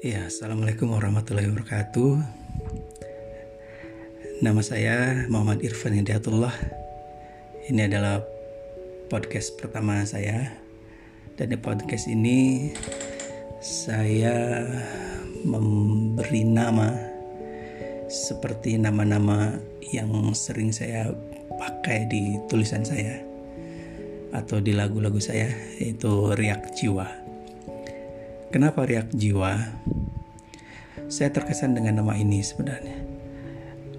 Ya, Assalamualaikum warahmatullahi wabarakatuh. Nama saya Muhammad Irfan Hidayatullah. Ini adalah podcast pertama saya. Dan di podcast ini saya memberi nama seperti nama-nama yang sering saya pakai di tulisan saya atau di lagu-lagu saya yaitu riak jiwa. Kenapa riak jiwa? Saya terkesan dengan nama ini sebenarnya.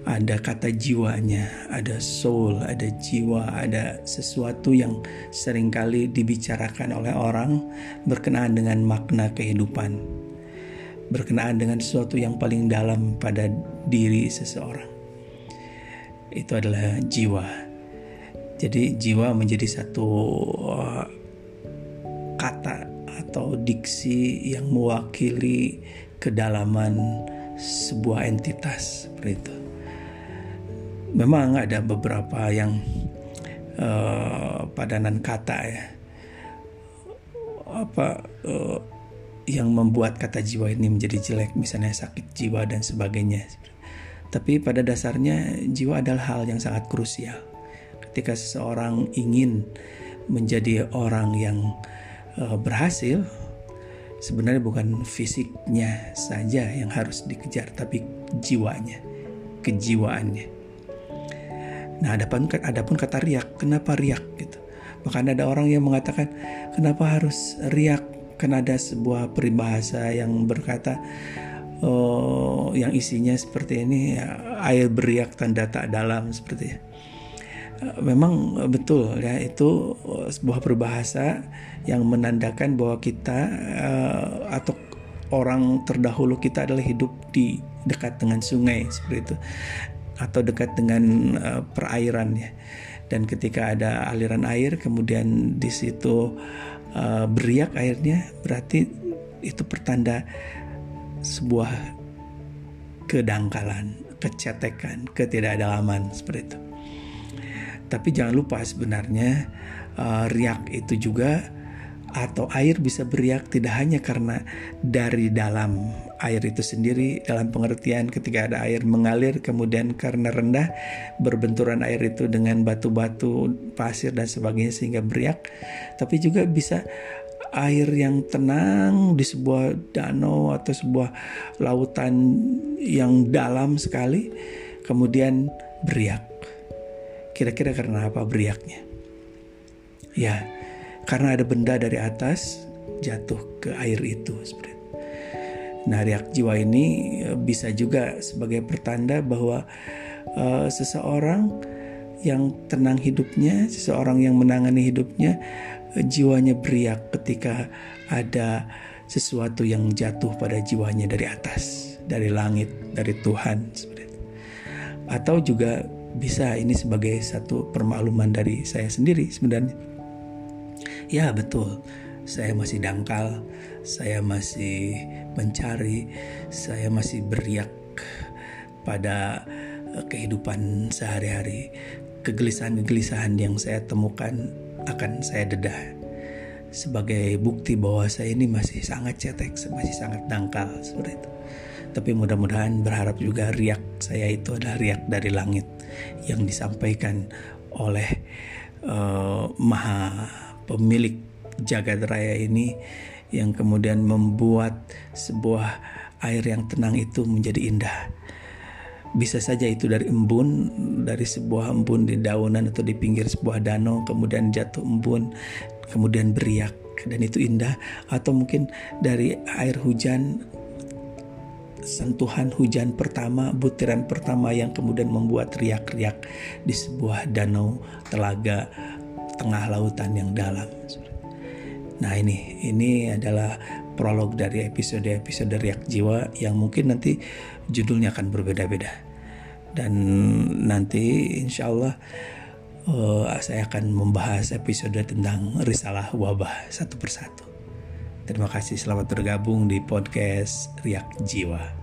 Ada kata jiwanya, ada soul, ada jiwa, ada sesuatu yang sering kali dibicarakan oleh orang berkenaan dengan makna kehidupan. Berkenaan dengan sesuatu yang paling dalam pada diri seseorang. Itu adalah jiwa. Jadi jiwa menjadi satu uh, kata atau diksi yang mewakili kedalaman sebuah entitas seperti itu. Memang ada beberapa yang uh, padanan kata ya, apa uh, yang membuat kata jiwa ini menjadi jelek, misalnya sakit jiwa dan sebagainya. Tapi pada dasarnya jiwa adalah hal yang sangat krusial. Ketika seseorang ingin menjadi orang yang uh, berhasil sebenarnya bukan fisiknya saja yang harus dikejar tapi jiwanya kejiwaannya. Nah adapun adapun kata riak kenapa riak gitu? Bahkan ada orang yang mengatakan kenapa harus riak? Karena ada sebuah peribahasa yang berkata oh, yang isinya seperti ini air beriak tanda tak dalam seperti itu memang betul ya itu sebuah peribahasa yang menandakan bahwa kita uh, atau orang terdahulu kita adalah hidup di dekat dengan sungai seperti itu atau dekat dengan uh, perairan ya. Dan ketika ada aliran air kemudian di situ uh, beriak airnya berarti itu pertanda sebuah kedangkalan kecetekan ketidakdalaman seperti itu tapi jangan lupa sebenarnya uh, riak itu juga atau air bisa beriak tidak hanya karena dari dalam air itu sendiri dalam pengertian ketika ada air mengalir kemudian karena rendah berbenturan air itu dengan batu-batu pasir dan sebagainya sehingga beriak. Tapi juga bisa air yang tenang di sebuah danau atau sebuah lautan yang dalam sekali kemudian beriak Kira-kira karena apa beriaknya? Ya, karena ada benda dari atas jatuh ke air itu. Nah, riak jiwa ini eh, bisa juga sebagai pertanda bahwa uh, seseorang yang tenang hidupnya, seseorang yang menangani hidupnya, uh, jiwanya beriak ketika ada sesuatu yang jatuh pada jiwanya dari atas, dari langit, dari Tuhan. Atau juga bisa ini sebagai satu permakluman dari saya sendiri sebenarnya. Ya betul, saya masih dangkal, saya masih mencari, saya masih beriak pada eh, kehidupan sehari-hari. Kegelisahan-kegelisahan yang saya temukan akan saya dedah sebagai bukti bahwa saya ini masih sangat cetek, masih sangat dangkal seperti itu. Tapi mudah-mudahan berharap juga riak saya itu adalah riak dari langit yang disampaikan oleh uh, Maha Pemilik jagat raya ini yang kemudian membuat sebuah air yang tenang itu menjadi indah. Bisa saja itu dari embun, dari sebuah embun di daunan atau di pinggir sebuah danau, kemudian jatuh embun, kemudian beriak dan itu indah, atau mungkin dari air hujan sentuhan hujan pertama, butiran pertama yang kemudian membuat riak-riak di sebuah danau telaga tengah lautan yang dalam. Nah ini ini adalah prolog dari episode-episode riak jiwa yang mungkin nanti judulnya akan berbeda-beda dan nanti insya Allah uh, saya akan membahas episode tentang risalah wabah satu persatu. Terima kasih selamat bergabung di podcast Riak Jiwa.